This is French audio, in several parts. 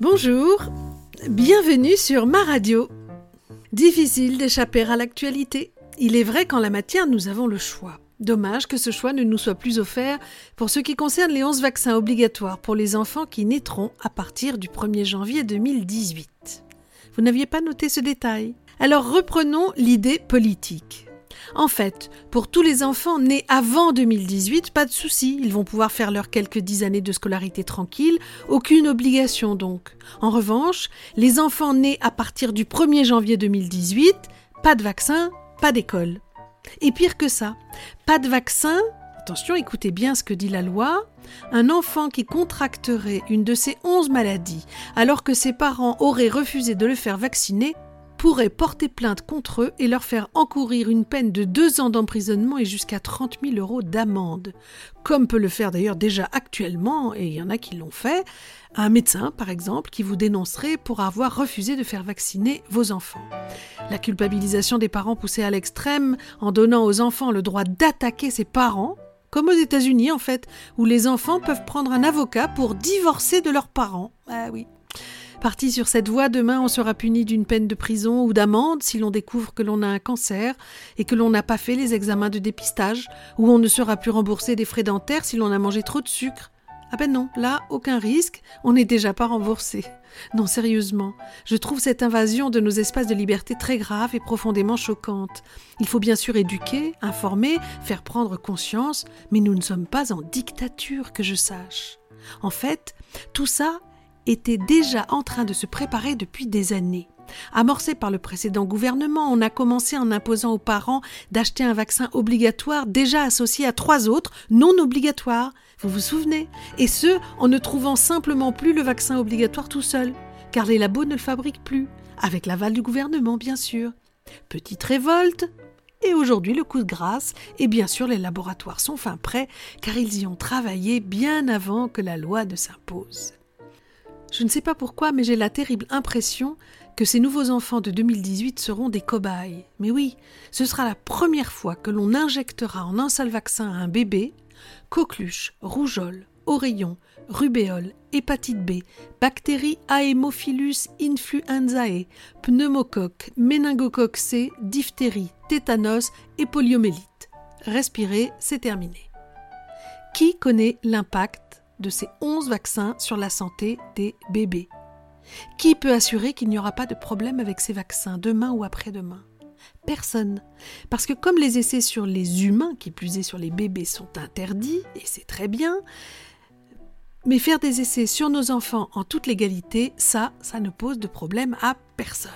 Bonjour, bienvenue sur ma radio. Difficile d'échapper à l'actualité. Il est vrai qu'en la matière, nous avons le choix. Dommage que ce choix ne nous soit plus offert pour ce qui concerne les 11 vaccins obligatoires pour les enfants qui naîtront à partir du 1er janvier 2018. Vous n'aviez pas noté ce détail? Alors reprenons l'idée politique. En fait, pour tous les enfants nés avant 2018, pas de souci, ils vont pouvoir faire leurs quelques dix années de scolarité tranquille, aucune obligation donc. En revanche, les enfants nés à partir du 1er janvier 2018, pas de vaccin, pas d'école. Et pire que ça, pas de vaccin, attention, écoutez bien ce que dit la loi, un enfant qui contracterait une de ces onze maladies alors que ses parents auraient refusé de le faire vacciner pourrait porter plainte contre eux et leur faire encourir une peine de deux ans d'emprisonnement et jusqu'à 30 000 euros d'amende. Comme peut le faire d'ailleurs déjà actuellement, et il y en a qui l'ont fait, un médecin par exemple qui vous dénoncerait pour avoir refusé de faire vacciner vos enfants. La culpabilisation des parents poussée à l'extrême en donnant aux enfants le droit d'attaquer ses parents comme aux États-Unis en fait, où les enfants peuvent prendre un avocat pour divorcer de leurs parents. Ah oui. Parti sur cette voie, demain on sera puni d'une peine de prison ou d'amende si l'on découvre que l'on a un cancer et que l'on n'a pas fait les examens de dépistage, ou on ne sera plus remboursé des frais dentaires si l'on a mangé trop de sucre. Ah ben non, là, aucun risque, on n'est déjà pas remboursé. Non, sérieusement, je trouve cette invasion de nos espaces de liberté très grave et profondément choquante. Il faut bien sûr éduquer, informer, faire prendre conscience, mais nous ne sommes pas en dictature, que je sache. En fait, tout ça était déjà en train de se préparer depuis des années. Amorcé par le précédent gouvernement, on a commencé en imposant aux parents d'acheter un vaccin obligatoire déjà associé à trois autres non obligatoires. Vous vous souvenez? Et ce, en ne trouvant simplement plus le vaccin obligatoire tout seul, car les labos ne le fabriquent plus, avec l'aval du gouvernement bien sûr. Petite révolte, et aujourd'hui, le coup de grâce, et bien sûr, les laboratoires sont fin prêts, car ils y ont travaillé bien avant que la loi ne s'impose. Je ne sais pas pourquoi, mais j'ai la terrible impression que ces nouveaux enfants de 2018 seront des cobayes. Mais oui, ce sera la première fois que l'on injectera en un seul vaccin à un bébé coqueluche, rougeole, oreillon, rubéole, hépatite B, bactéries Haemophilus influenzae, pneumocoque, méningocoque C, diphtérie, tétanos et poliomélite. Respirer, c'est terminé. Qui connaît l'impact de ces 11 vaccins sur la santé des bébés. Qui peut assurer qu'il n'y aura pas de problème avec ces vaccins demain ou après-demain? Personne. Parce que comme les essais sur les humains, qui plus est sur les bébés, sont interdits, et c'est très bien, mais faire des essais sur nos enfants en toute légalité, ça, ça ne pose de problème à personne.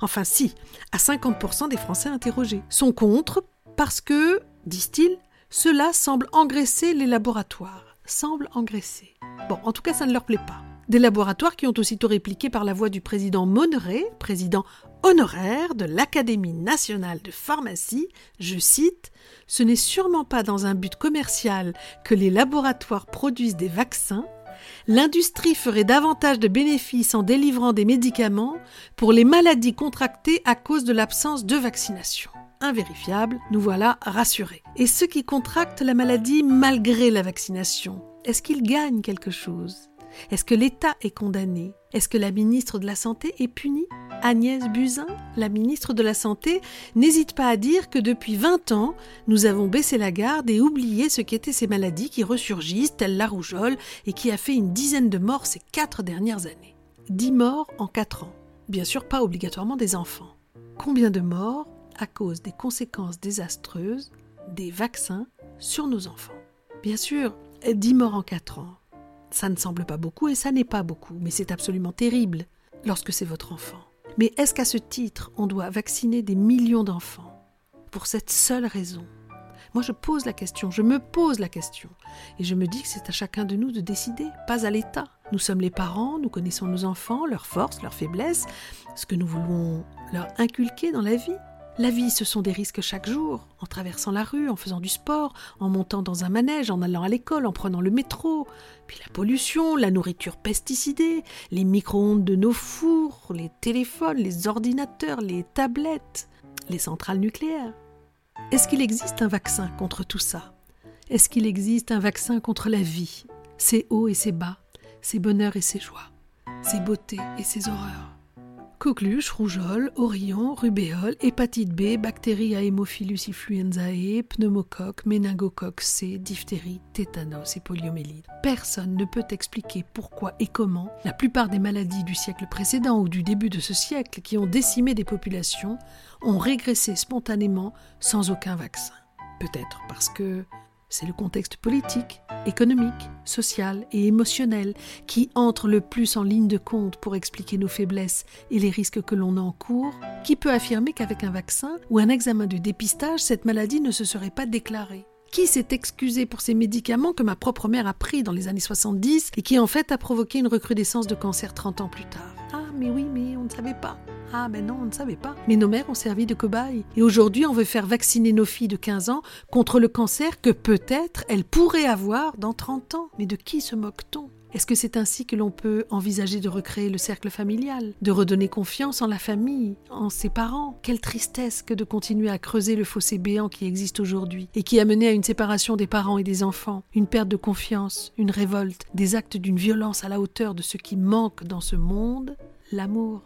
Enfin si, à 50% des Français interrogés sont contre parce que, disent-ils, cela semble engraisser les laboratoires semblent engraisser. Bon, en tout cas, ça ne leur plaît pas. Des laboratoires qui ont aussitôt répliqué par la voix du président Monneret, président honoraire de l'Académie nationale de pharmacie, je cite, Ce n'est sûrement pas dans un but commercial que les laboratoires produisent des vaccins. L'industrie ferait davantage de bénéfices en délivrant des médicaments pour les maladies contractées à cause de l'absence de vaccination invérifiable, nous voilà rassurés. Et ceux qui contractent la maladie malgré la vaccination, est-ce qu'ils gagnent quelque chose? Est-ce que l'État est condamné? Est-ce que la ministre de la Santé est punie? Agnès Buzyn, la ministre de la Santé, n'hésite pas à dire que depuis 20 ans, nous avons baissé la garde et oublié ce qu'étaient ces maladies qui ressurgissent, telles la rougeole, et qui a fait une dizaine de morts ces quatre dernières années. 10 morts en 4 ans. Bien sûr, pas obligatoirement des enfants. Combien de morts à cause des conséquences désastreuses des vaccins sur nos enfants. Bien sûr, 10 morts en 4 ans, ça ne semble pas beaucoup et ça n'est pas beaucoup, mais c'est absolument terrible lorsque c'est votre enfant. Mais est-ce qu'à ce titre, on doit vacciner des millions d'enfants pour cette seule raison? Moi, je pose la question, je me pose la question, et je me dis que c'est à chacun de nous de décider, pas à l'État. Nous sommes les parents, nous connaissons nos enfants, leurs forces, leurs faiblesses, ce que nous voulons leur inculquer dans la vie. La vie, ce sont des risques chaque jour, en traversant la rue, en faisant du sport, en montant dans un manège, en allant à l'école, en prenant le métro, puis la pollution, la nourriture pesticidée, les micro-ondes de nos fours, les téléphones, les ordinateurs, les tablettes, les centrales nucléaires. Est-ce qu'il existe un vaccin contre tout ça? Est-ce qu'il existe un vaccin contre la vie, ses hauts et ses bas, ses bonheurs et ses joies ses beautés et ses horreurs. Coqueluche, rougeole, orillon, rubéole, hépatite B, bactéries à Haemophilus influenzae, pneumocoque, méningocoque C, diphtérie, tétanos et poliomyélite. Personne ne peut expliquer pourquoi et comment la plupart des maladies du siècle précédent ou du début de ce siècle qui ont décimé des populations ont régressé spontanément sans aucun vaccin. Peut-être parce que c'est le contexte politique, économique, social et émotionnel qui entre le plus en ligne de compte pour expliquer nos faiblesses et les risques que l'on encourt. Qui peut affirmer qu'avec un vaccin ou un examen de dépistage, cette maladie ne se serait pas déclarée qui s'est excusé pour ces médicaments que ma propre mère a pris dans les années 70 et qui en fait a provoqué une recrudescence de cancer 30 ans plus tard? Ah mais oui, mais on ne savait pas. Ah ben non, on ne savait pas. Mais nos mères ont servi de cobayes. Et aujourd'hui, on veut faire vacciner nos filles de 15 ans contre le cancer que peut-être elles pourraient avoir dans 30 ans. Mais de qui se moque-t-on? Est-ce que c'est ainsi que l'on peut envisager de recréer le cercle familial, de redonner confiance en la famille, en ses parents? Quelle tristesse que de continuer à creuser le fossé béant qui existe aujourd'hui et qui a mené à une séparation des parents et des enfants, une perte de confiance, une révolte, des actes d'une violence à la hauteur de ce qui manque dans ce monde, l'amour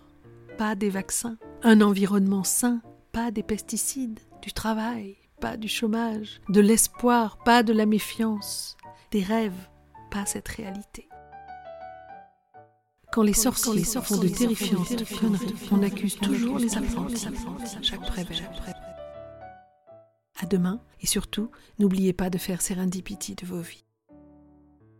pas des vaccins, un environnement sain, pas des pesticides, du travail, pas du chômage, de l'espoir, pas de la méfiance, des rêves, pas cette réalité. Quand les sorciers font de terrifiantes conneries, on accuse toujours les apprentis, chaque prévert. À demain, et surtout, n'oubliez pas de faire Serendipity de vos vies.